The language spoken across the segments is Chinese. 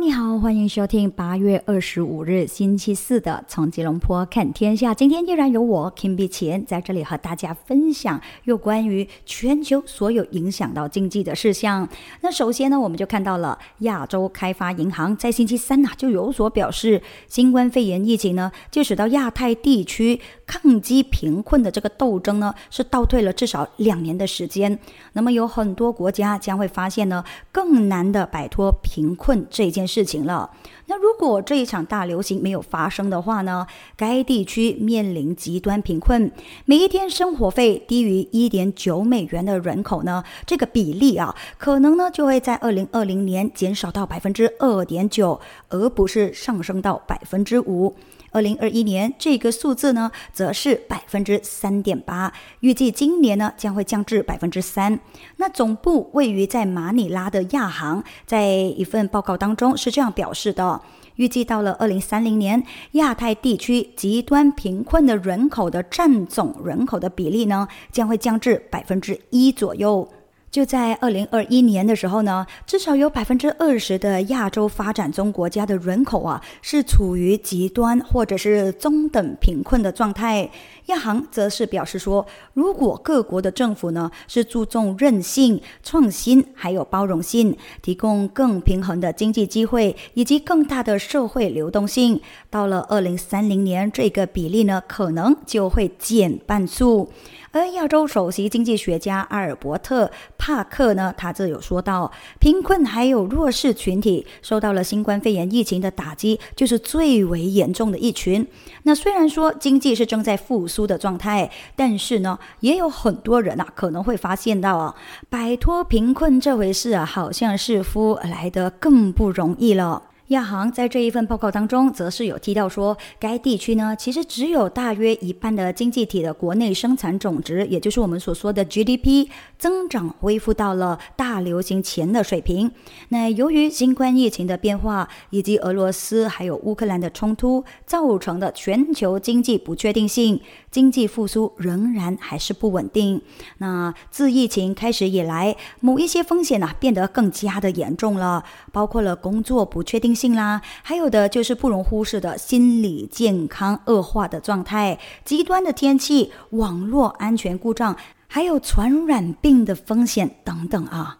你好，欢迎收听八月二十五日星期四的《从吉隆坡看天下》。今天依然有我 Kim B 钱在这里和大家分享有关于全球所有影响到经济的事项。那首先呢，我们就看到了亚洲开发银行在星期三呢、就有所表示，新冠肺炎疫情呢，就使到亚太地区抗击贫困的这个斗争呢，是倒退了至少两年的时间。那么有很多国家将会发现呢，更难的摆脱贫困这一件事情了。那如果这一场大流行没有发生的话呢，该地区面临极端贫困，每一天生活费低于一点九美元的人口呢，这个比例啊，可能呢就会在二零二零年减少到百分之二点九，而不是上升到百分之五。二零二一年这个数字呢，则是百分之三点八，预计今年呢将会降至百分之三。那总部位于在马尼拉的亚行，在一份报告当中是这样表示的。预计到了二零三零年，亚太地区极端贫困的人口的占总人口的比例呢，将会降至百分之一左右。就在二零二一年的时候呢，至少有百分之二十的亚洲发展中国家的人口啊，是处于极端或者是中等贫困的状态。亚行则是表示说，如果各国的政府呢是注重韧性、创新还有包容性，提供更平衡的经济机会以及更大的社会流动性，到了二零三零年，这个比例呢可能就会减半数。而亚洲首席经济学家阿尔伯特·帕克呢，他则有说到，贫困还有弱势群体受到了新冠肺炎疫情的打击，就是最为严重的一群。那虽然说经济是正在复苏的状态，但是呢，也有很多人啊可能会发现到啊，摆脱贫困这回事啊，好像似乎来得更不容易了。亚行在这一份报告当中，则是有提到说，该地区呢，其实只有大约一半的经济体的国内生产总值，也就是我们所说的 GDP 增长恢复到了大流行前的水平。那由于新冠疫情的变化，以及俄罗斯还有乌克兰的冲突造成的全球经济不确定性，经济复苏仍然还是不稳定。那自疫情开始以来，某一些风险呢、变得更加的严重了，包括了工作不确定性。啦，还有的就是不容忽视的心理健康恶化的状态、极端的天气、网络安全故障，还有传染病的风险等等啊。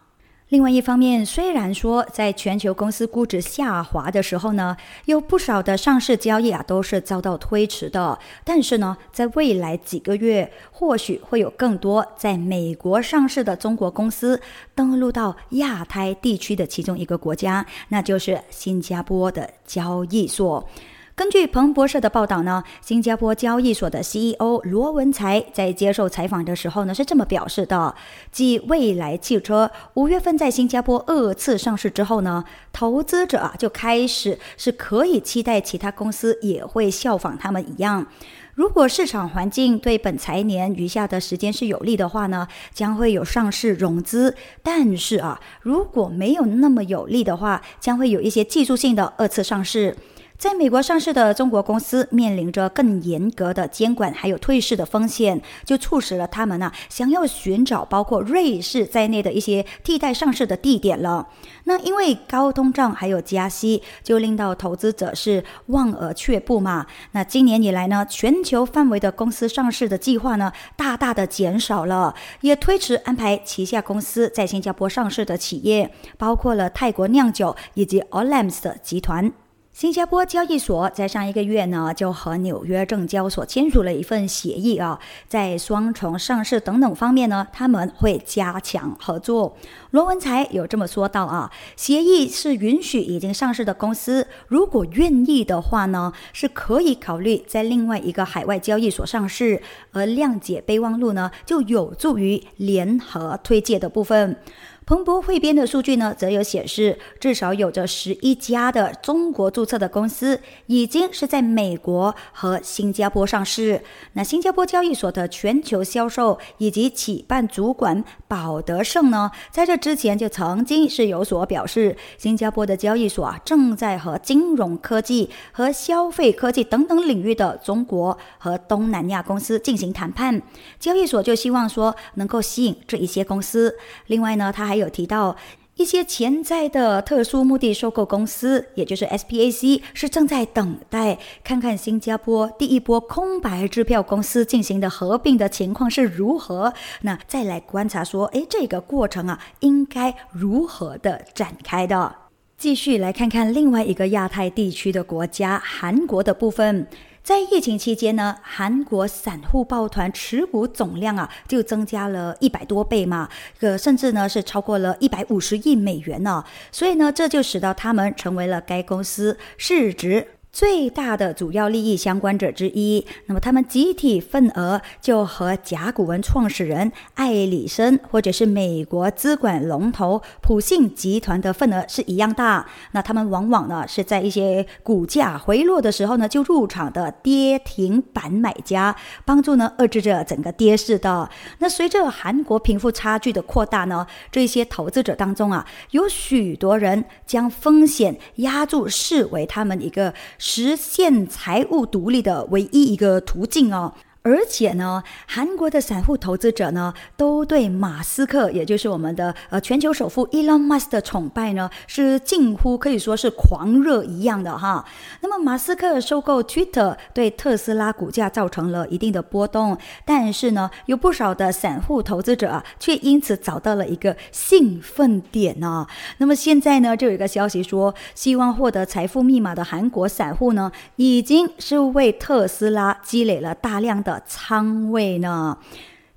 另外一方面，虽然说在全球公司估值下滑的时候呢，有不少的上市交易啊都是遭到推迟的，但是呢，在未来几个月，或许会有更多在美国上市的中国公司登陆到亚太地区的其中一个国家，那就是新加坡的交易所。根据彭博社的报道呢，新加坡交易所的 CEO 罗文才在接受采访的时候呢是这么表示的：，继蔚来汽车五月份在新加坡二次上市之后呢，投资者啊就开始是可以期待其他公司也会效仿他们一样。如果市场环境对本财年余下的时间是有利的话呢，将会有上市融资；但是啊，如果没有那么有利的话，将会有一些技术性的二次上市。在美国上市的中国公司面临着更严格的监管，还有退市的风险，就促使了他们呢想要寻找包括瑞士在内的一些替代上市的地点了。那因为高通胀还有加息，就令到投资者是望而却步嘛。那今年以来呢，全球范围的公司上市的计划呢，大大的减少了，也推迟安排旗下公司在新加坡上市的企业，包括了泰国酿酒以及 Olam's 的集团。新加坡交易所在上一个月呢，就和纽约证交所签署了一份协议啊，在双重上市等等方面呢，他们会加强合作。罗文才有这么说到啊，协议是允许已经上市的公司，如果愿意的话呢，是可以考虑在另外一个海外交易所上市，而谅解备忘录呢，就有助于联合推介的部分。彭博汇编的数据呢，则有显示，至少有着十一家的中国注册的公司已经是在美国和新加坡上市。那新加坡交易所的全球销售以及企办主管保德胜呢，在这之前就曾经是有所表示，新加坡的交易所啊，正在和金融科技和消费科技等等领域的中国和东南亚公司进行谈判。交易所就希望说能够吸引这一些公司。另外呢，他还有提到一些潜在的特殊目的收购公司，也就是 SPAC，是正在等待看看新加坡第一波空白支票公司进行的合并的情况是如何。那再来观察说，诶，这个过程啊，应该如何的展开的？继续来看看另外一个亚太地区的国家韩国的部分。在疫情期间呢，韩国散户抱团持股总量啊，就增加了一百多倍嘛，呃，甚至呢是超过了一百五十亿美元呢，所以呢，这就使得他们成为了该公司市值。最大的主要利益相关者之一，那么他们集体份额就和甲骨文创始人艾里森或者是美国资管龙头普信集团的份额是一样大。那他们往往呢是在一些股价回落的时候呢就入场的跌停板买家，帮助呢遏制着整个跌势的。那随着韩国贫富差距的扩大呢，这些投资者当中啊，有许多人将风险压住视为他们一个。实现财务独立的唯一一个途径哦。而且呢，韩国的散户投资者呢，都对马斯克，也就是我们的呃全球首富 Elon Musk 的崇拜呢，是近乎可以说是狂热一样的哈。那么，马斯克收购 Twitter 对特斯拉股价造成了一定的波动，但是呢，有不少的散户投资者啊，却因此找到了一个兴奋点呢。那么现在呢，就有一个消息说，希望获得财富密码的韩国散户呢，已经是为特斯拉积累了大量的。的仓位呢？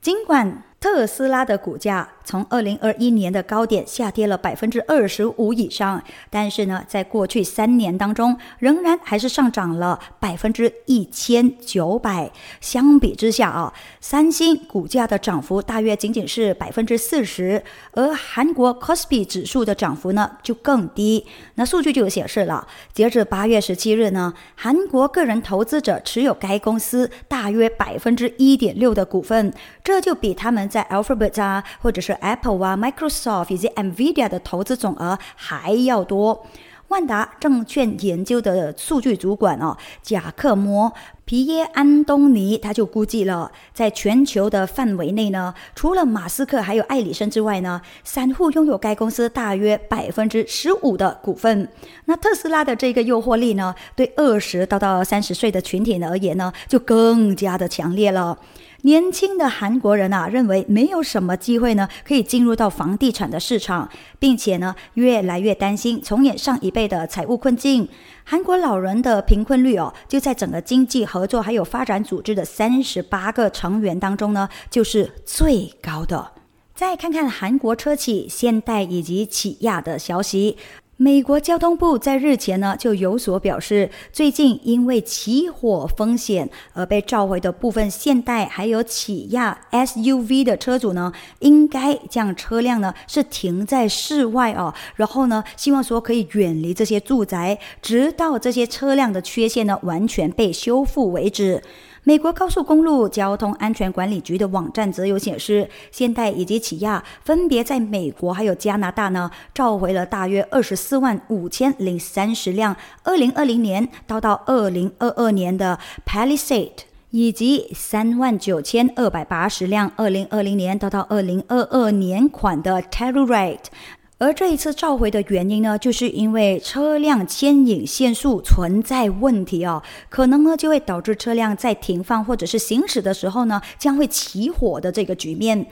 尽管特斯拉的股价。从二零二一年的高点下跌了百分之二十五以上，但是呢，在过去三年当中，仍然还是上涨了百分之一千九百。相比之下啊，三星股价的涨幅大约仅仅是百分之四十，而韩国 c o s p i 指数的涨幅呢就更低。那数据就显示了，截至八月十七日呢，韩国个人投资者持有该公司大约百分之一点六的股份，这就比他们在 Alphabet 啊，或者是 Apple 啊，Microsoft 以及 Nvidia 的投资总额还要多。万达证券研究的数据主管哦，贾克摩皮耶安东尼他就估计了，在全球的范围内呢，除了马斯克还有艾里森之外呢，散户拥有该公司大约百分之十五的股份。那特斯拉的这个诱惑力呢，对二十到到三十岁的群体而言呢，就更加的强烈了。年轻的韩国人啊，认为没有什么机会呢，可以进入到房地产的市场，并且呢，越来越担心重演上一辈的财务困境。韩国老人的贫困率哦，就在整个经济合作还有发展组织的三十八个成员当中呢，就是最高的。再看看韩国车企现代以及起亚的消息。美国交通部在日前呢就有所表示，最近因为起火风险而被召回的部分现代还有起亚 SUV 的车主呢，应该将车辆呢是停在室外哦，然后呢希望说可以远离这些住宅，直到这些车辆的缺陷呢完全被修复为止。美国高速公路交通安全管理局的网站则有显示，现代以及起亚分别在美国还有加拿大呢，召回了大约二十四万五千零三十辆二零二零年到到二零二二年的 Palisade，以及三万九千二百八十辆二零二零年到到二零二二年款的 Telluride。而这一次召回的原因呢，就是因为车辆牵引线速存在问题哦，可能呢就会导致车辆在停放或者是行驶的时候呢，将会起火的这个局面。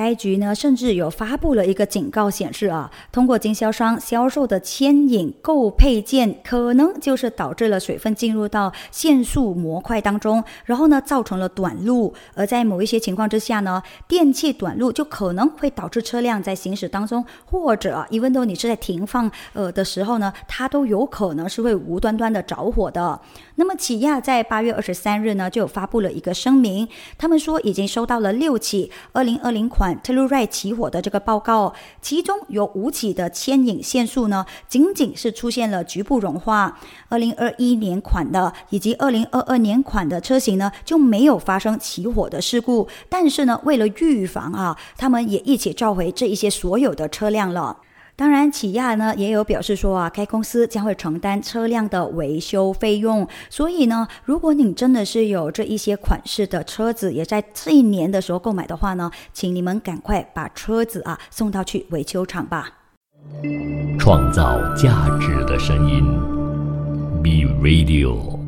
该局呢，甚至有发布了一个警告，显示啊，通过经销商销售的牵引购配件，可能就是导致了水分进入到限速模块当中，然后呢，造成了短路。而在某一些情况之下呢，电器短路就可能会导致车辆在行驶当中，或者一问到你是在停放呃的时候呢，它都有可能是会无端端的着火的。那么起亚在八月二十三日呢，就发布了一个声明，他们说已经收到了六起二零二零款。特鲁瑞起火的这个报告，其中有五起的牵引线束呢，仅仅是出现了局部融化。二零二一年款的以及二零二二年款的车型呢，就没有发生起火的事故。但是呢，为了预防啊，他们也一起召回这一些所有的车辆了。当然，起亚呢也有表示说啊，该公司将会承担车辆的维修费用。所以呢，如果你真的是有这一些款式的车子，也在这一年的时候购买的话呢，请你们赶快把车子啊送到去维修厂吧。创造价值的声音：Be Radio。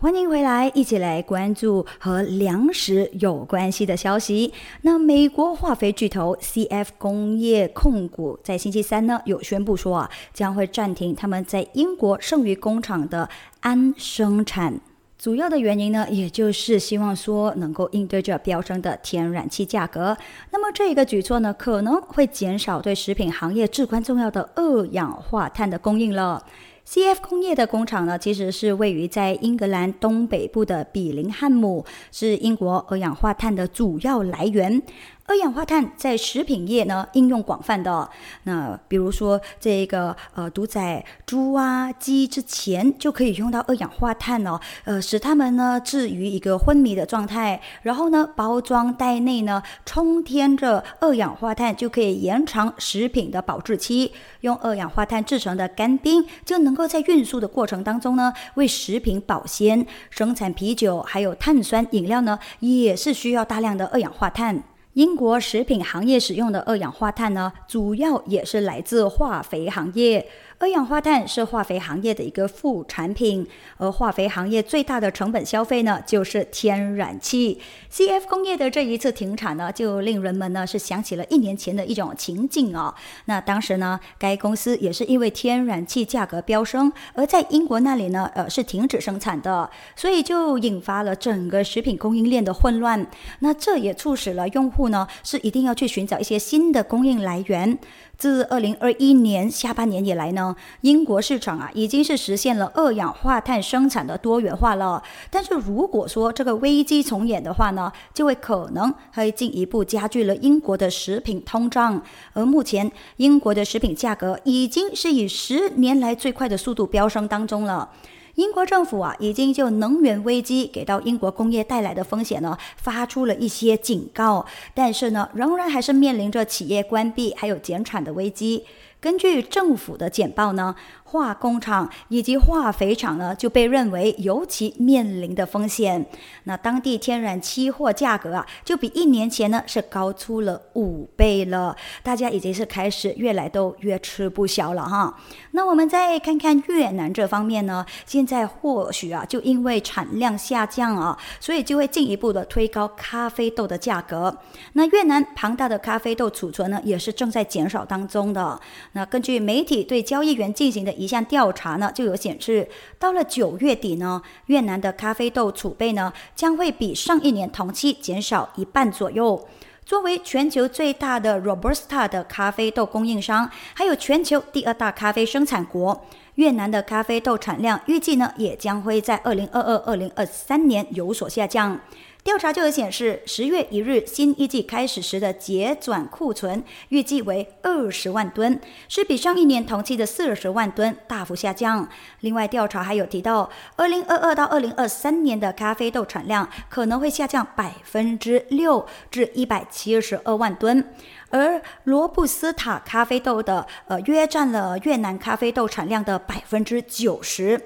欢迎回来，一起来关注和粮食有关系的消息。那美国化肥巨头 CF 工业控股在星期三呢，有宣布说啊，将会暂停他们在英国剩余工厂的氨生产。主要的原因呢，也就是希望说能够应对这飙升的天然气价格。那么这个举措呢，可能会减少对食品行业至关重要的二氧化碳的供应了。C.F. 工业的工厂呢，其实是位于在英格兰东北部的比林汉姆，是英国二氧化碳的主要来源。二氧化碳在食品业呢应用广泛的，那比如说这个呃屠宰猪啊鸡之前就可以用到二氧化碳哦，呃使它们呢置于一个昏迷的状态，然后呢包装袋内呢充填着二氧化碳就可以延长食品的保质期。用二氧化碳制成的干冰就能够在运输的过程当中呢为食品保鲜。生产啤酒还有碳酸饮料呢也是需要大量的二氧化碳。英国食品行业使用的二氧化碳呢，主要也是来自化肥行业。二氧化碳是化肥行业的一个副产品，而化肥行业最大的成本消费呢，就是天然气。CF 工业的这一次停产呢，就令人们呢是想起了一年前的一种情境啊。那当时呢，该公司也是因为天然气价格飙升，而在英国那里呢，呃是停止生产的，所以就引发了整个食品供应链的混乱。那这也促使了用户呢，是一定要去寻找一些新的供应来源。自二零二一年下半年以来呢，英国市场啊已经是实现了二氧化碳生产的多元化了。但是如果说这个危机重演的话呢，就会可能会进一步加剧了英国的食品通胀。而目前英国的食品价格已经是以十年来最快的速度飙升当中了。英国政府啊，已经就能源危机给到英国工业带来的风险呢，发出了一些警告，但是呢，仍然还是面临着企业关闭还有减产的危机。根据政府的简报呢。化工厂以及化肥厂呢，就被认为尤其面临的风险。那当地天然期货价格啊，就比一年前呢是高出了五倍了。大家已经是开始越来都越吃不消了哈。那我们再看看越南这方面呢，现在或许啊，就因为产量下降啊，所以就会进一步的推高咖啡豆的价格。那越南庞大的咖啡豆储存呢，也是正在减少当中的。那根据媒体对交易员进行的。一项调查呢，就有显示，到了九月底呢，越南的咖啡豆储备呢，将会比上一年同期减少一半左右。作为全球最大的 Robusta 的咖啡豆供应商，还有全球第二大咖啡生产国，越南的咖啡豆产量预计呢，也将会在二零二二、二零二三年有所下降。调查就有显示，十月一日新一季开始时的结转库存预计为二十万吨，是比上一年同期的四十万吨大幅下降。另外，调查还有提到，二零二二到二零二三年的咖啡豆产量可能会下降百分之六至一百七十二万吨，而罗布斯塔咖啡豆的呃约占了越南咖啡豆产量的百分之九十。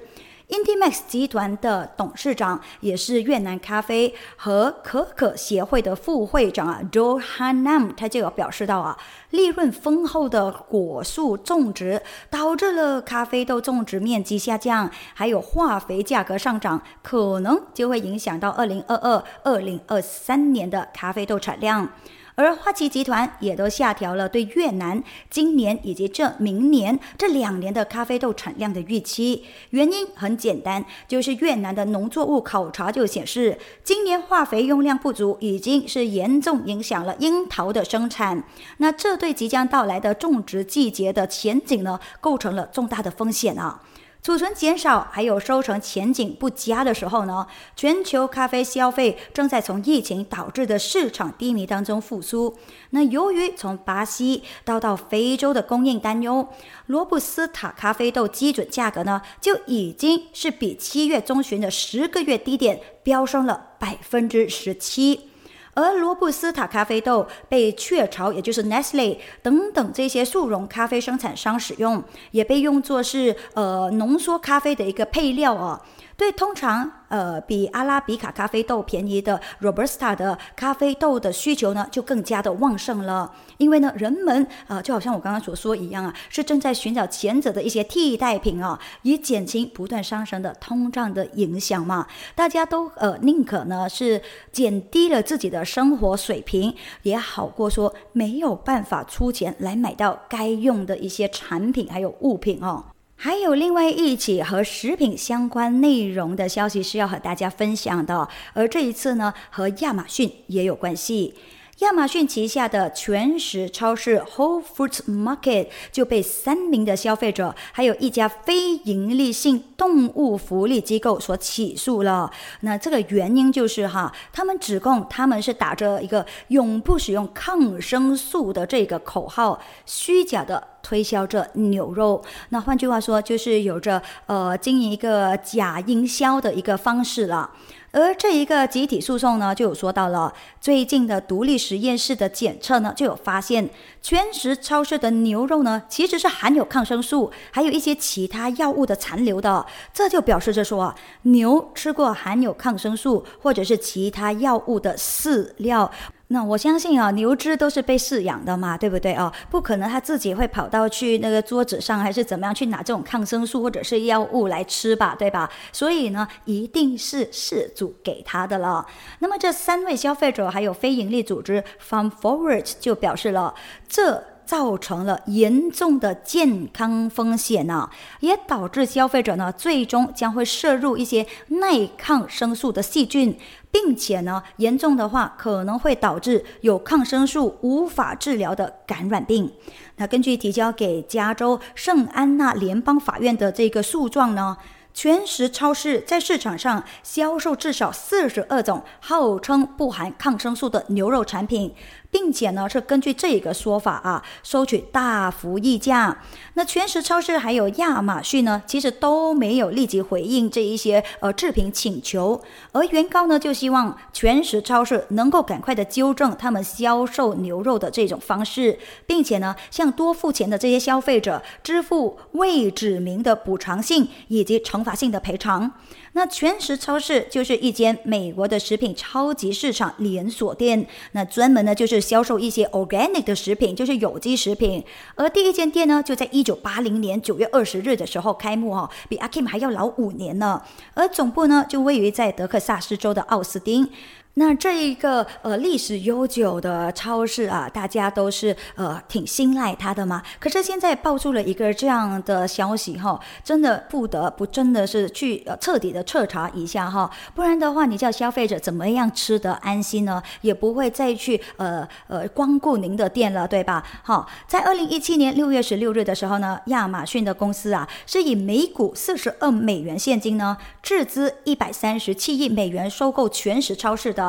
Intimax 集团的董事长，也是越南咖啡和可可协会的副会长啊，Do Hanam，他就有表示到啊，利润丰厚的果树种植导致了咖啡豆种植面积下降，还有化肥价格上涨，可能就会影响到二零二二、二零二三年的咖啡豆产量。而花旗集团也都下调了对越南今年以及这明年这两年的咖啡豆产量的预期。原因很简单，就是越南的农作物考察就显示，今年化肥用量不足，已经是严重影响了樱桃的生产。那这对即将到来的种植季节的前景呢，构成了重大的风险啊。储存减少，还有收成前景不佳的时候呢，全球咖啡消费正在从疫情导致的市场低迷当中复苏。那由于从巴西到到非洲的供应担忧，罗布斯塔咖啡豆基准价格呢就已经是比七月中旬的十个月低点飙升了百分之十七。而罗布斯塔咖啡豆被雀巢，也就是 Nestle 等等这些速溶咖啡生产商使用，也被用作是呃浓缩咖啡的一个配料哦。对，通常呃比阿拉比卡咖啡豆便宜的 Robusta 的咖啡豆的需求呢，就更加的旺盛了。因为呢，人们啊，就好像我刚刚所说一样啊，是正在寻找前者的一些替代品啊，以减轻不断上升的通胀的影响嘛。大家都呃宁可呢是减低了自己的生活水平，也好过说没有办法出钱来买到该用的一些产品还有物品哦。还有另外一起和食品相关内容的消息是要和大家分享的，而这一次呢，和亚马逊也有关系。亚马逊旗下的全食超市 Whole Foods Market 就被三名的消费者，还有一家非营利性动物福利机构所起诉了。那这个原因就是哈，他们指控他们是打着一个永不使用抗生素的这个口号，虚假的推销着牛肉。那换句话说，就是有着呃经营一个假营销的一个方式了。而这一个集体诉讼呢，就有说到了最近的独立实验室的检测呢，就有发现全食超市的牛肉呢，其实是含有抗生素，还有一些其他药物的残留的。这就表示着说，牛吃过含有抗生素或者是其他药物的饲料。那我相信啊，牛只都是被饲养的嘛，对不对哦？不可能他自己会跑到去那个桌子上，还是怎么样去拿这种抗生素或者是药物来吃吧，对吧？所以呢，一定是饲主给他的了。那么这三位消费者还有非营利组织 Farm Forward 就表示了这。造成了严重的健康风险呢，也导致消费者呢最终将会摄入一些耐抗生素的细菌，并且呢严重的话可能会导致有抗生素无法治疗的感染病。那根据提交给加州圣安娜联邦法院的这个诉状呢。全食超市在市场上销售至少四十二种号称不含抗生素的牛肉产品，并且呢是根据这个说法啊收取大幅溢价。那全食超市还有亚马逊呢，其实都没有立即回应这一些呃制品请求。而原告呢就希望全食超市能够赶快的纠正他们销售牛肉的这种方式，并且呢向多付钱的这些消费者支付未指明的补偿性以及惩罚性的赔偿。那全食超市就是一间美国的食品超级市场连锁店，那专门呢就是销售一些 organic 的食品，就是有机食品。而第一间店呢就在一九八零年九月二十日的时候开幕哦，比阿 Kim 还要老五年呢。而总部呢就位于在德克萨斯州的奥斯汀。那这一个呃历史悠久的超市啊，大家都是呃挺信赖它的嘛。可是现在爆出了一个这样的消息哈，真的不得不真的是去呃彻底的彻查一下哈，不然的话，你叫消费者怎么样吃得安心呢？也不会再去呃呃光顾您的店了，对吧？好，在二零一七年六月十六日的时候呢，亚马逊的公司啊是以每股四十二美元现金呢，斥资一百三十七亿美元收购全食超市的。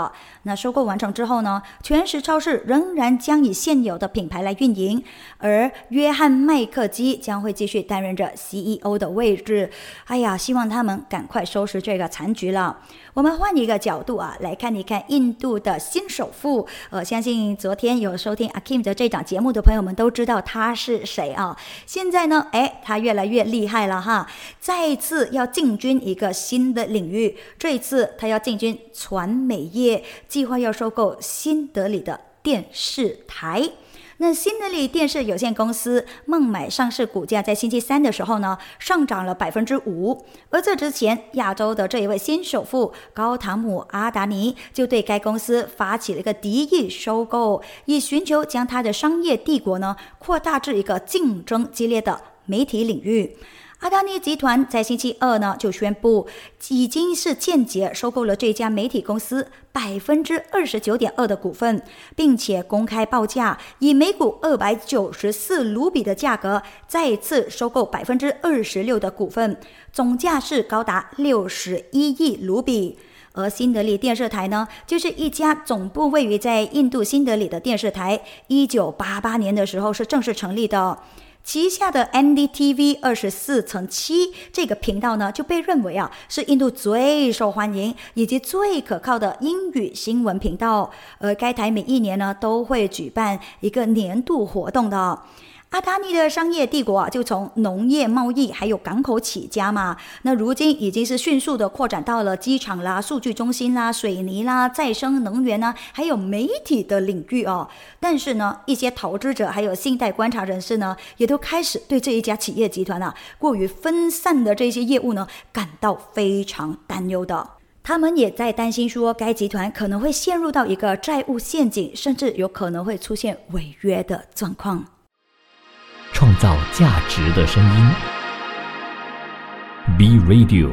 那收购完成之后呢？全食超市仍然将以现有的品牌来运营，而约翰麦克基将会继续担任着 CEO 的位置。哎呀，希望他们赶快收拾这个残局了。我们换一个角度啊，来看一看印度的新首富。呃，相信昨天有收听阿 Kim 的这档节目的朋友们都知道他是谁啊。现在呢，哎，他越来越厉害了哈，再次要进军一个新的领域。这一次他要进军传媒业，计划要收购新德里的电视台。那新德里电视有限公司孟买上市股价在星期三的时候呢，上涨了百分之五。而这之前，亚洲的这一位新首富高塔姆阿达尼就对该公司发起了一个敌意收购，以寻求将他的商业帝国呢扩大至一个竞争激烈的媒体领域。阿达尼集团在星期二呢就宣布，已经是间接收购了这家媒体公司百分之二十九点二的股份，并且公开报价，以每股二百九十四卢比的价格再次收购百分之二十六的股份，总价是高达六十一亿卢比。而新德里电视台呢，就是一家总部位于在印度新德里的电视台，一九八八年的时候是正式成立的。旗下的 NDTV 二十四乘七这个频道呢，就被认为啊是印度最受欢迎以及最可靠的英语新闻频道。而该台每一年呢都会举办一个年度活动的。阿达尼的商业帝国啊，就从农业贸易还有港口起家嘛。那如今已经是迅速的扩展到了机场啦、数据中心啦、水泥啦、再生能源啦，还有媒体的领域哦。但是呢，一些投资者还有信贷观察人士呢，也都开始对这一家企业集团啊过于分散的这些业务呢感到非常担忧的。他们也在担心说，该集团可能会陷入到一个债务陷阱，甚至有可能会出现违约的状况。创造价值的声音，B Radio。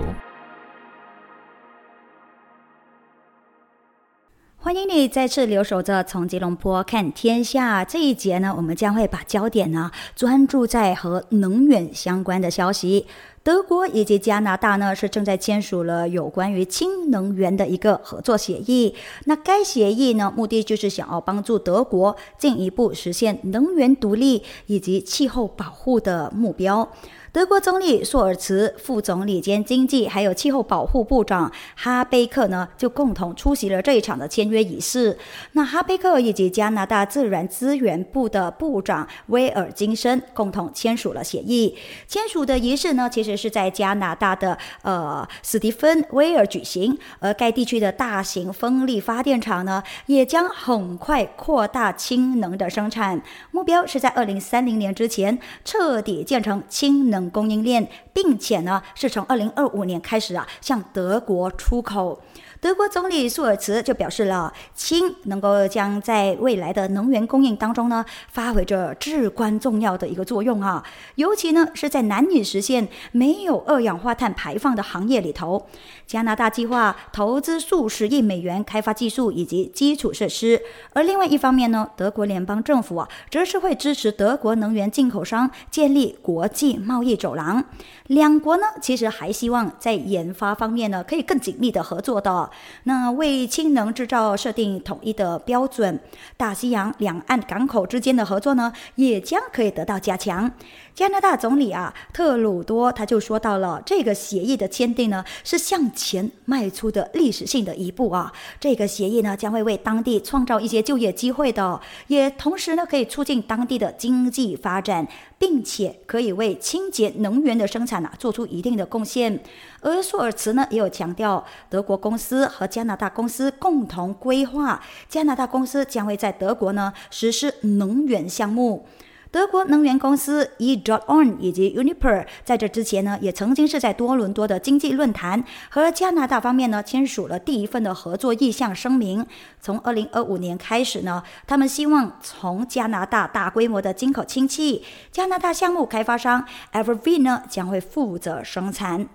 欢迎你再次留守着从吉隆坡看天下这一节呢，我们将会把焦点呢专注在和能源相关的消息。德国以及加拿大呢是正在签署了有关于氢能源的一个合作协议。那该协议呢，目的就是想要帮助德国进一步实现能源独立以及气候保护的目标。德国总理朔尔茨、副总理兼经济还有气候保护部长哈贝克呢，就共同出席了这一场的签约仪式。那哈贝克以及加拿大自然资源部的部长威尔金森共同签署了协议。签署的仪式呢，其实是在加拿大的呃史蒂芬威尔举行。而该地区的大型风力发电厂呢，也将很快扩大氢能的生产，目标是在二零三零年之前彻底建成氢能。供应链，并且呢，是从二零二五年开始啊，向德国出口。德国总理舒尔茨就表示了，氢能够将在未来的能源供应当中呢，发挥着至关重要的一个作用啊，尤其呢是在难以实现没有二氧化碳排放的行业里头。加拿大计划投资数十亿美元开发技术以及基础设施，而另外一方面呢，德国联邦政府啊，则是会支持德国能源进口商建立国际贸易走廊。两国呢，其实还希望在研发方面呢，可以更紧密的合作的。那为氢能制造设定统一的标准，大西洋两岸港口之间的合作呢，也将可以得到加强。加拿大总理啊特鲁多他就说到了，这个协议的签订呢，是向前迈出的历史性的一步啊。这个协议呢，将会为当地创造一些就业机会的，也同时呢，可以促进当地的经济发展。并且可以为清洁能源的生产啊做出一定的贡献。而舒尔茨呢也有强调，德国公司和加拿大公司共同规划，加拿大公司将会在德国呢实施能源项目。德国能源公司 E.ON 以及 Uniper 在这之前呢，也曾经是在多伦多的经济论坛和加拿大方面呢签署了第一份的合作意向声明。从二零二五年开始呢，他们希望从加拿大大规模的进口氢气。加拿大项目开发商 Everv 呢将会负责生产。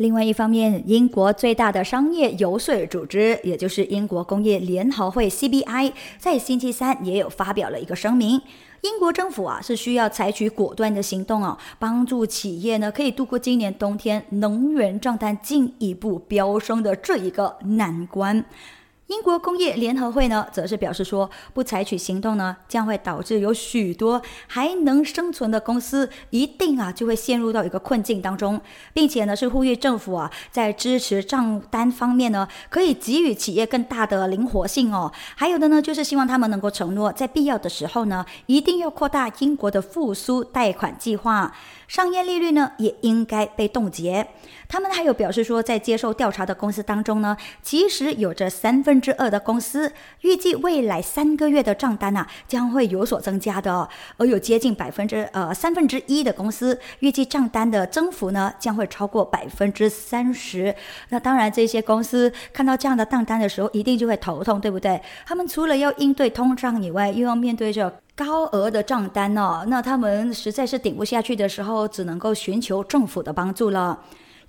另外一方面，英国最大的商业游说组织，也就是英国工业联合会 （CBI） 在星期三也有发表了一个声明。英国政府啊是需要采取果断的行动啊，帮助企业呢可以度过今年冬天能源账单进一步飙升的这一个难关。英国工业联合会呢，则是表示说，不采取行动呢，将会导致有许多还能生存的公司一定啊就会陷入到一个困境当中，并且呢是呼吁政府啊在支持账单方面呢，可以给予企业更大的灵活性哦。还有的呢，就是希望他们能够承诺，在必要的时候呢，一定要扩大英国的复苏贷款计划。商业利率呢也应该被冻结。他们还有表示说，在接受调查的公司当中呢，其实有着三分之二的公司预计未来三个月的账单啊将会有所增加的，而有接近百分之呃三分之一的公司预计账单的增幅呢将会超过百分之三十。那当然，这些公司看到这样的账单的时候，一定就会头痛，对不对？他们除了要应对通胀以外，又要面对着。高额的账单哦，那他们实在是顶不下去的时候，只能够寻求政府的帮助了。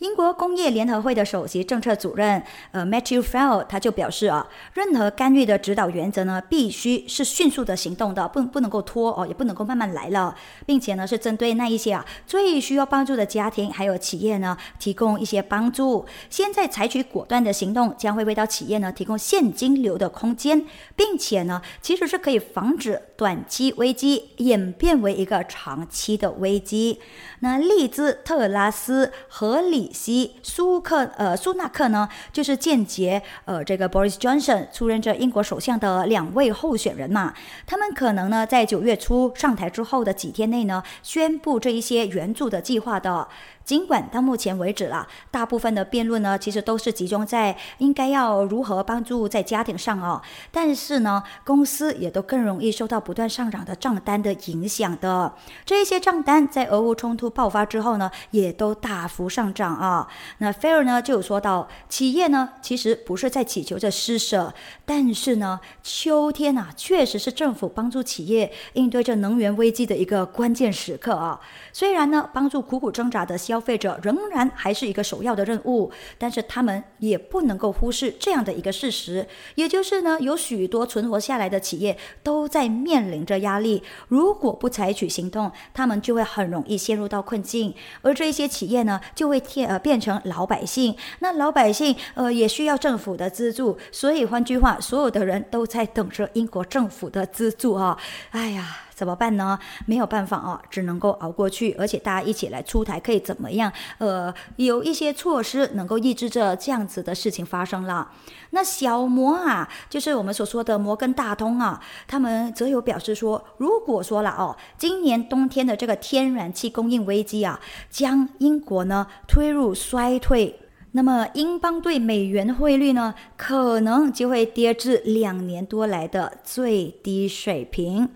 英国工业联合会的首席政策主任，呃，Matthew Fell，他就表示啊，任何干预的指导原则呢，必须是迅速的行动的，不不能够拖哦，也不能够慢慢来了，并且呢，是针对那一些啊最需要帮助的家庭还有企业呢，提供一些帮助。现在采取果断的行动，将会为到企业呢提供现金流的空间，并且呢，其实是可以防止短期危机演变为一个长期的危机。那利兹特拉斯合理里希苏克呃苏纳克呢，就是间接呃这个 Boris Johnson 出任这英国首相的两位候选人嘛，他们可能呢在九月初上台之后的几天内呢，宣布这一些援助的计划的。尽管到目前为止啦，大部分的辩论呢，其实都是集中在应该要如何帮助在家庭上哦。但是呢，公司也都更容易受到不断上涨的账单的影响的。这一些账单在俄乌冲突爆发之后呢，也都大幅上涨啊。那 Fair 呢就有说到，企业呢其实不是在祈求着施舍，但是呢，秋天啊确实是政府帮助企业应对这能源危机的一个关键时刻啊。虽然呢，帮助苦苦挣扎的消费者仍然还是一个首要的任务，但是他们也不能够忽视这样的一个事实，也就是呢，有许多存活下来的企业都在面临着压力。如果不采取行动，他们就会很容易陷入到困境，而这些企业呢，就会变呃变成老百姓。那老百姓呃也需要政府的资助，所以换句话，所有的人都在等着英国政府的资助啊！哎呀。怎么办呢？没有办法啊，只能够熬过去。而且大家一起来出台，可以怎么样？呃，有一些措施能够抑制着这样子的事情发生了。那小摩啊，就是我们所说的摩根大通啊，他们则有表示说，如果说了哦，今年冬天的这个天然气供应危机啊，将英国呢推入衰退，那么英镑对美元汇率呢，可能就会跌至两年多来的最低水平。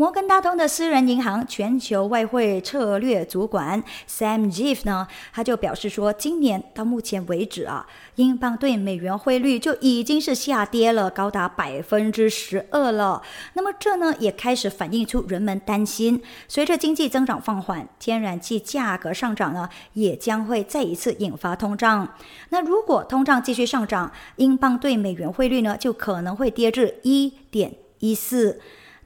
摩根大通的私人银行全球外汇策略主管 Sam Jeff 呢，他就表示说，今年到目前为止啊，英镑对美元汇率就已经是下跌了高达百分之十二了。那么这呢，也开始反映出人们担心，随着经济增长放缓，天然气价格上涨呢，也将会再一次引发通胀。那如果通胀继续上涨，英镑对美元汇率呢，就可能会跌至一点一四。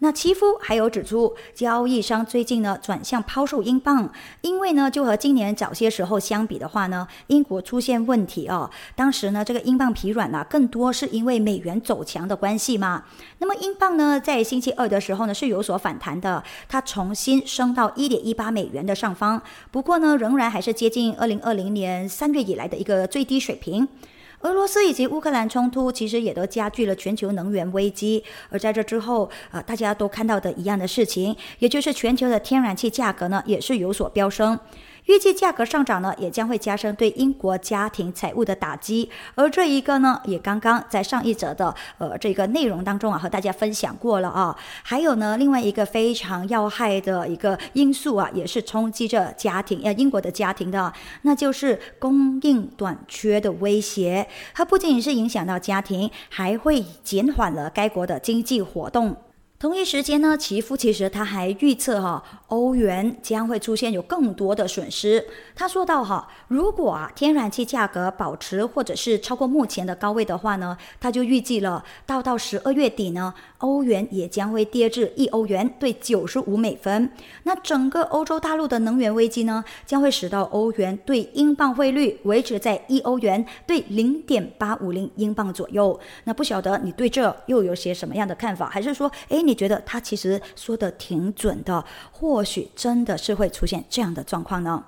那齐夫还有指出，交易商最近呢转向抛售英镑，因为呢就和今年早些时候相比的话呢，英国出现问题哦。当时呢这个英镑疲软呢，更多是因为美元走强的关系嘛。那么英镑呢在星期二的时候呢是有所反弹的，它重新升到一点一八美元的上方，不过呢仍然还是接近二零二零年三月以来的一个最低水平。俄罗斯以及乌克兰冲突其实也都加剧了全球能源危机，而在这之后，呃，大家都看到的一样的事情，也就是全球的天然气价格呢也是有所飙升。预计价格上涨呢，也将会加深对英国家庭财务的打击。而这一个呢，也刚刚在上一则的呃这个内容当中啊，和大家分享过了啊。还有呢，另外一个非常要害的一个因素啊，也是冲击着家庭呃英国的家庭的，那就是供应短缺的威胁。它不仅仅是影响到家庭，还会减缓了该国的经济活动。同一时间呢，奇夫其实他还预测哈，欧元将会出现有更多的损失。他说到哈，如果啊天然气价格保持或者是超过目前的高位的话呢，他就预计了到到十二月底呢，欧元也将会跌至一欧元对九十五美分。那整个欧洲大陆的能源危机呢，将会使到欧元对英镑汇率维持在一欧元兑零点八五零英镑左右。那不晓得你对这又有些什么样的看法？还是说，哎你？觉得他其实说的挺准的，或许真的是会出现这样的状况呢。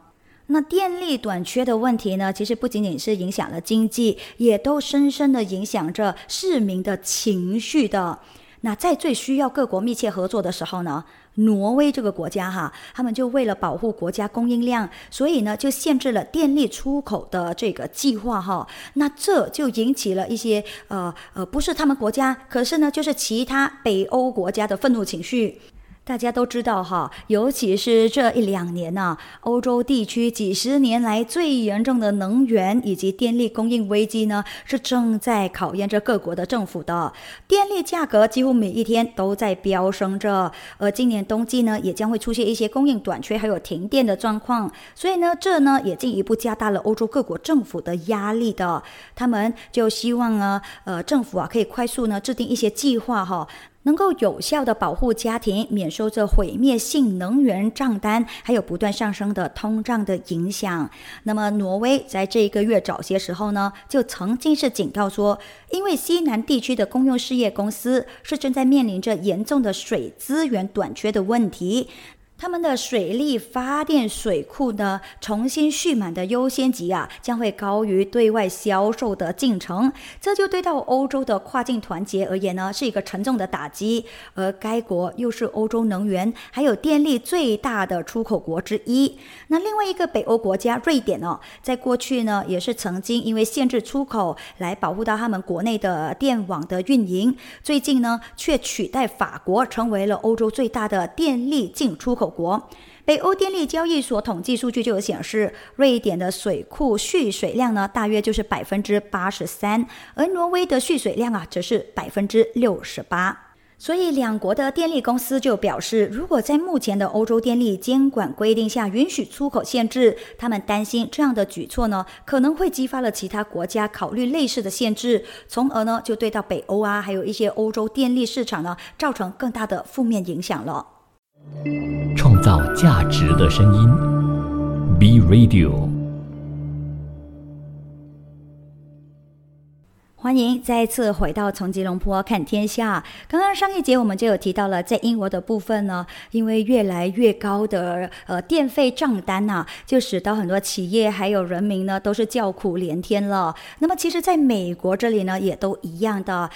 那电力短缺的问题呢，其实不仅仅是影响了经济，也都深深的影响着市民的情绪的。那在最需要各国密切合作的时候呢？挪威这个国家哈，他们就为了保护国家供应量，所以呢就限制了电力出口的这个计划哈。那这就引起了一些呃呃，不是他们国家，可是呢就是其他北欧国家的愤怒情绪。大家都知道哈，尤其是这一两年呢，欧洲地区几十年来最严重的能源以及电力供应危机呢，是正在考验着各国的政府的。电力价格几乎每一天都在飙升着，而今年冬季呢，也将会出现一些供应短缺还有停电的状况，所以呢，这呢也进一步加大了欧洲各国政府的压力的。他们就希望呢，呃，政府啊可以快速呢制定一些计划哈。能够有效的保护家庭免受这毁灭性能源账单，还有不断上升的通胀的影响。那么，挪威在这一个月早些时候呢，就曾经是警告说，因为西南地区的公用事业公司是正在面临着严重的水资源短缺的问题。他们的水力发电水库呢，重新蓄满的优先级啊，将会高于对外销售的进程。这就对到欧洲的跨境团结而言呢，是一个沉重的打击。而该国又是欧洲能源还有电力最大的出口国之一。那另外一个北欧国家瑞典呢，在过去呢，也是曾经因为限制出口来保护到他们国内的电网的运营，最近呢，却取代法国成为了欧洲最大的电力进出口。我国北欧电力交易所统计数据就有显示，瑞典的水库蓄水量呢，大约就是百分之八十三，而挪威的蓄水量啊，则是百分之六十八。所以，两国的电力公司就表示，如果在目前的欧洲电力监管规定下允许出口限制，他们担心这样的举措呢，可能会激发了其他国家考虑类似的限制，从而呢，就对到北欧啊，还有一些欧洲电力市场呢，造成更大的负面影响了。创造价值的声音，B Radio。欢迎再次回到从吉隆坡看天下。刚刚上一节我们就有提到了，在英国的部分呢，因为越来越高的呃电费账单呐，就使得很多企业还有人民呢都是叫苦连天了。那么其实，在美国这里呢，也都一样的。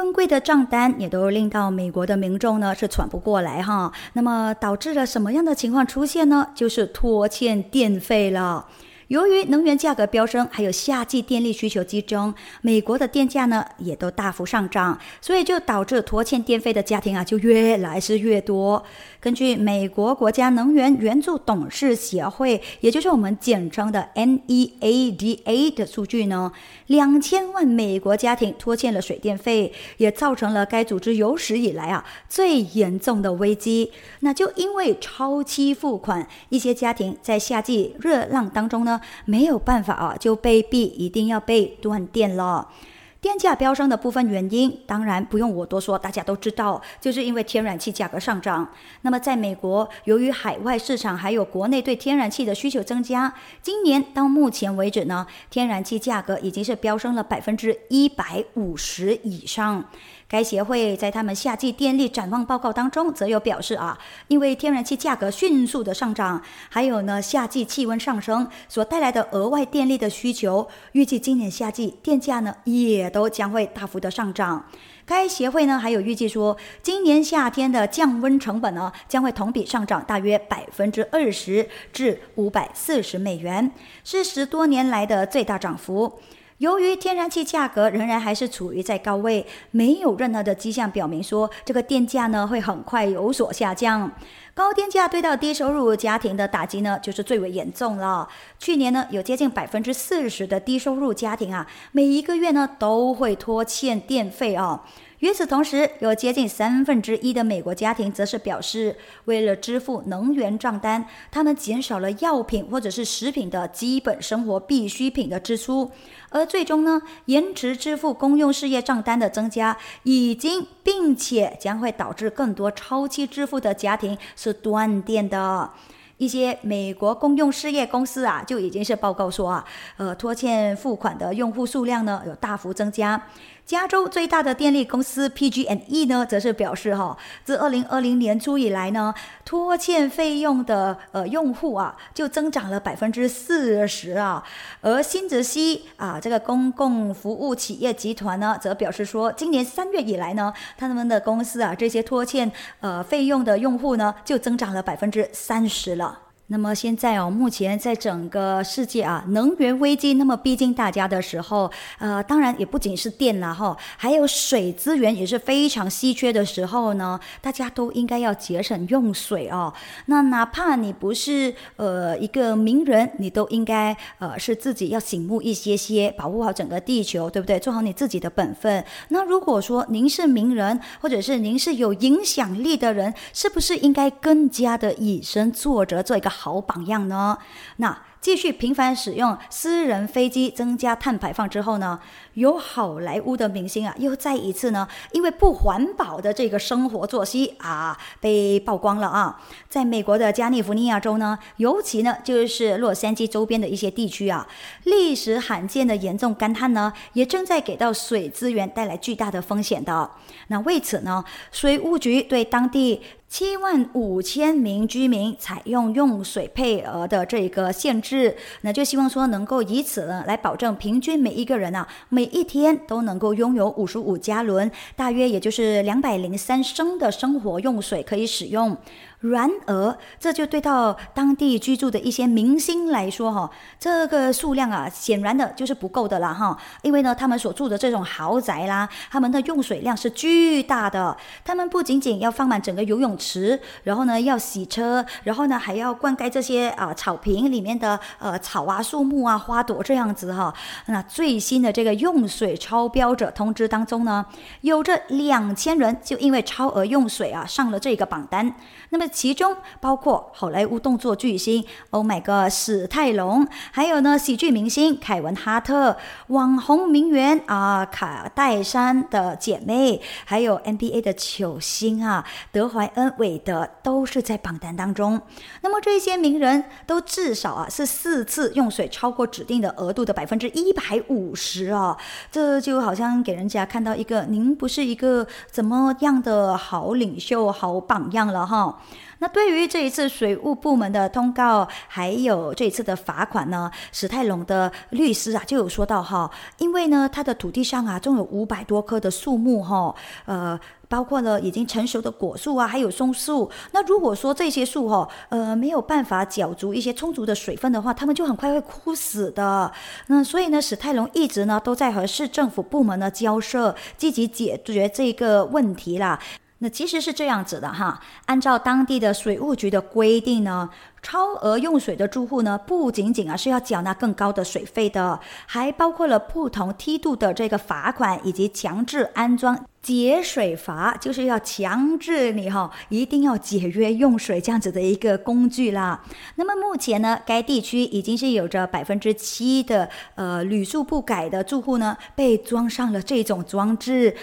更贵的账单也都令到美国的民众呢是喘不过来哈，那么导致了什么样的情况出现呢？就是拖欠电费了。由于能源价格飙升，还有夏季电力需求激增，美国的电价呢也都大幅上涨，所以就导致拖欠电费的家庭啊就越来是越多。根据美国国家能源援助董事协会，也就是我们简称的 NEADA 的数据呢，两千万美国家庭拖欠了水电费，也造成了该组织有史以来啊最严重的危机。那就因为超期付款，一些家庭在夏季热浪当中呢。没有办法啊，就被逼一定要被断电了。电价飙升的部分原因，当然不用我多说，大家都知道，就是因为天然气价格上涨。那么在美国，由于海外市场还有国内对天然气的需求增加，今年到目前为止呢，天然气价格已经是飙升了百分之一百五十以上。该协会在他们夏季电力展望报告当中，则有表示啊，因为天然气价格迅速的上涨，还有呢夏季气温上升所带来的额外电力的需求，预计今年夏季电价呢也都将会大幅的上涨。该协会呢还有预计说，今年夏天的降温成本呢将会同比上涨大约百分之二十至五百四十美元，是十多年来的最大涨幅。由于天然气价格仍然还是处于在高位，没有任何的迹象表明说这个电价呢会很快有所下降。高电价对到低收入家庭的打击呢，就是最为严重了。去年呢，有接近百分之四十的低收入家庭啊，每一个月呢都会拖欠电费啊。与此同时，有接近三分之一的美国家庭则是表示，为了支付能源账单，他们减少了药品或者是食品的基本生活必需品的支出，而最终呢，延迟支付公用事业账单的增加，已经并且将会导致更多超期支付的家庭是断电的。一些美国公用事业公司啊，就已经是报告说啊，呃，拖欠付款的用户数量呢有大幅增加。加州最大的电力公司 PG&E 呢，则是表示哈，自二零二零年初以来呢，拖欠费用的呃用户啊，就增长了百分之四十啊。而新泽西啊这个公共服务企业集团呢，则表示说，今年三月以来呢，他们的公司啊这些拖欠呃费用的用户呢，就增长了百分之三十了。那么现在哦，目前在整个世界啊，能源危机那么逼近大家的时候，呃，当然也不仅是电啦哈，还有水资源也是非常稀缺的时候呢，大家都应该要节省用水哦。那哪怕你不是呃一个名人，你都应该呃是自己要醒目一些些，保护好整个地球，对不对？做好你自己的本分。那如果说您是名人，或者是您是有影响力的人，是不是应该更加的以身作则，做一个？好榜样呢？那。继续频繁使用私人飞机增加碳排放之后呢，有好莱坞的明星啊，又再一次呢，因为不环保的这个生活作息啊，被曝光了啊。在美国的加利福尼亚州呢，尤其呢就是洛杉矶周边的一些地区啊，历史罕见的严重干旱呢，也正在给到水资源带来巨大的风险的。那为此呢，水务局对当地七万五千名居民采用用水配额的这个限制。那就希望说能够以此呢来保证平均每一个人啊每每一天都能够拥有五十五加仑，大约也就是两百零三升的生活用水可以使用。然而，这就对到当地居住的一些明星来说，哈，这个数量啊，显然的就是不够的啦，哈。因为呢，他们所住的这种豪宅啦，他们的用水量是巨大的。他们不仅仅要放满整个游泳池，然后呢要洗车，然后呢还要灌溉这些啊草坪里面的呃草啊、树木啊、花朵这样子哈。那最新的这个用水超标者通知当中呢，有着两千人就因为超额用水啊上了这个榜单。那么其中包括好莱坞动作巨星 Oh my God 史泰龙，还有呢喜剧明星凯文哈特，网红名媛啊卡戴珊的姐妹，还有 NBA 的球星啊德怀恩韦德都是在榜单当中。那么这些名人都至少啊是四次用水超过指定的额度的百分之一百五十啊，这就好像给人家看到一个您不是一个怎么样的好领袖、好榜样了哈。那对于这一次水务部门的通告，还有这一次的罚款呢？史泰龙的律师啊就有说到哈，因为呢他的土地上啊，种有五百多棵的树木哈，呃，包括了已经成熟的果树啊，还有松树。那如果说这些树哈，呃，没有办法缴足一些充足的水分的话，它们就很快会枯死的。那所以呢，史泰龙一直呢都在和市政府部门呢交涉，积极解决这个问题啦。那其实是这样子的哈，按照当地的水务局的规定呢，超额用水的住户呢，不仅仅啊是要缴纳更高的水费的，还包括了不同梯度的这个罚款，以及强制安装节水阀，就是要强制你哈一定要节约用水这样子的一个工具啦。那么目前呢，该地区已经是有着百分之七的呃屡数不改的住户呢，被装上了这种装置。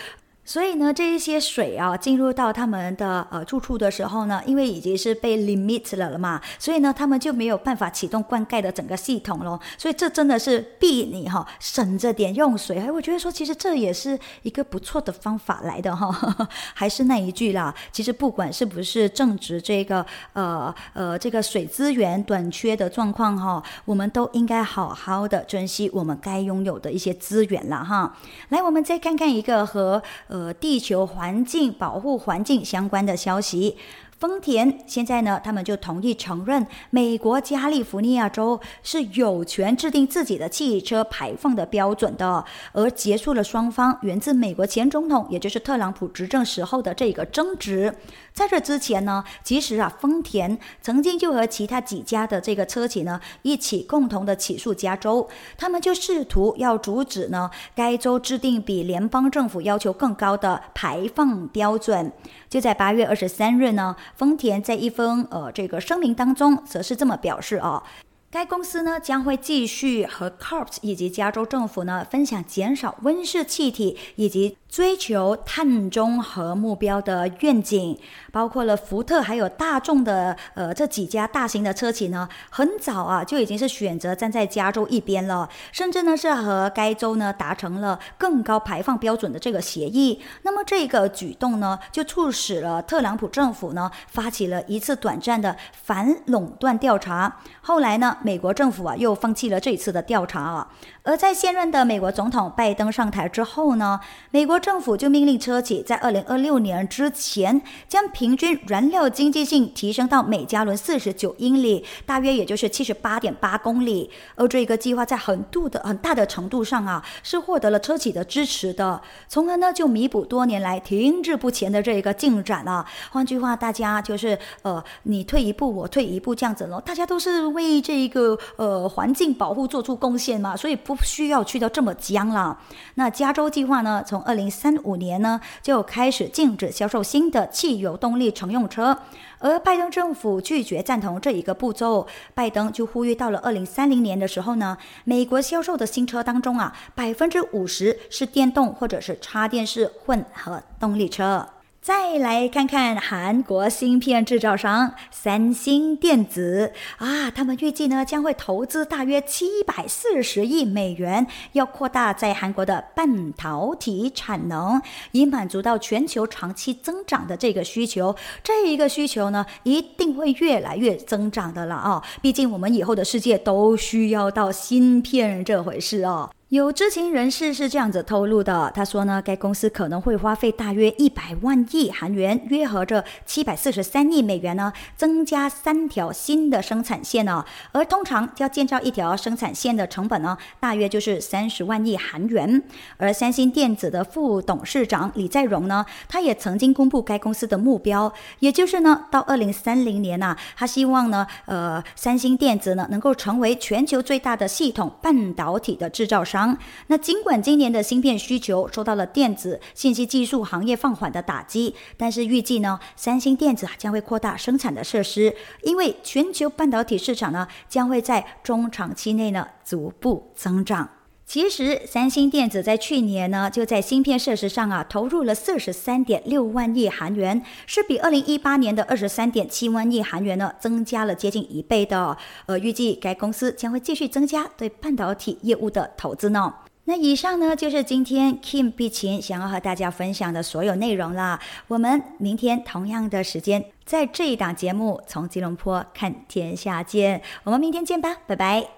所以呢，这一些水啊，进入到他们的呃住处的时候呢，因为已经是被 limit 了了嘛，所以呢，他们就没有办法启动灌溉的整个系统咯。所以这真的是逼你哈，省着点用水。哎，我觉得说，其实这也是一个不错的方法来的哈。还是那一句啦，其实不管是不是正值这个呃呃这个水资源短缺的状况哈，我们都应该好好的珍惜我们该拥有的一些资源了哈。来，我们再看看一个和。呃，地球环境保护环境相关的消息。丰田现在呢，他们就同意承认美国加利福尼亚州是有权制定自己的汽车排放的标准的，而结束了双方源自美国前总统，也就是特朗普执政时候的这个争执。在这之前呢，其实啊，丰田曾经就和其他几家的这个车企呢一起共同的起诉加州，他们就试图要阻止呢该州制定比联邦政府要求更高的排放标准。就在八月二十三日呢。丰田在一封呃这个声明当中，则是这么表示啊，该公司呢将会继续和 Corps 以及加州政府呢分享减少温室气体以及。追求碳中和目标的愿景，包括了福特还有大众的呃这几家大型的车企呢，很早啊就已经是选择站在加州一边了，甚至呢是和该州呢达成了更高排放标准的这个协议。那么这个举动呢，就促使了特朗普政府呢发起了一次短暂的反垄断调查。后来呢，美国政府啊又放弃了这一次的调查啊。而在现任的美国总统拜登上台之后呢，美国。政府就命令车企在二零二六年之前，将平均燃料经济性提升到每加仑四十九英里，大约也就是七十八点八公里。而这个计划在很度的很大的程度上啊，是获得了车企的支持的，从而呢就弥补多年来停滞不前的这一个进展啊。换句话，大家就是呃，你退一步，我退一步这样子咯，大家都是为这一个呃环境保护做出贡献嘛，所以不需要去到这么僵了。那加州计划呢，从二零三五年呢就开始禁止销售新的汽油动力乘用车，而拜登政府拒绝赞同这一个步骤，拜登就呼吁到了二零三零年的时候呢，美国销售的新车当中啊，百分之五十是电动或者是插电式混合动力车。再来看看韩国芯片制造商三星电子啊，他们预计呢将会投资大约七百四十亿美元，要扩大在韩国的半导体产能，以满足到全球长期增长的这个需求。这一个需求呢，一定会越来越增长的了啊！毕竟我们以后的世界都需要到芯片这回事哦。有知情人士是这样子透露的，他说呢，该公司可能会花费大约一百万亿韩元，约合着七百四十三亿美元呢，增加三条新的生产线呢。而通常要建造一条生产线的成本呢，大约就是三十万亿韩元。而三星电子的副董事长李在镕呢，他也曾经公布该公司的目标，也就是呢，到二零三零年呐，他希望呢，呃，三星电子呢能够成为全球最大的系统半导体的制造商。那尽管今年的芯片需求受到了电子信息技术行业放缓的打击，但是预计呢，三星电子将会扩大生产的设施，因为全球半导体市场呢将会在中长期内呢逐步增长。其实，三星电子在去年呢，就在芯片设施上啊，投入了四十三点六万亿韩元，是比二零一八年的二十三点七万亿韩元呢，增加了接近一倍的。呃，预计该公司将会继续增加对半导体业务的投资呢。那以上呢，就是今天 Kim 碧琴想要和大家分享的所有内容啦。我们明天同样的时间，在这一档节目《从吉隆坡看天下》见。我们明天见吧，拜拜。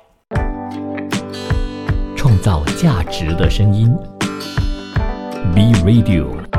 造价值的声音，B Radio。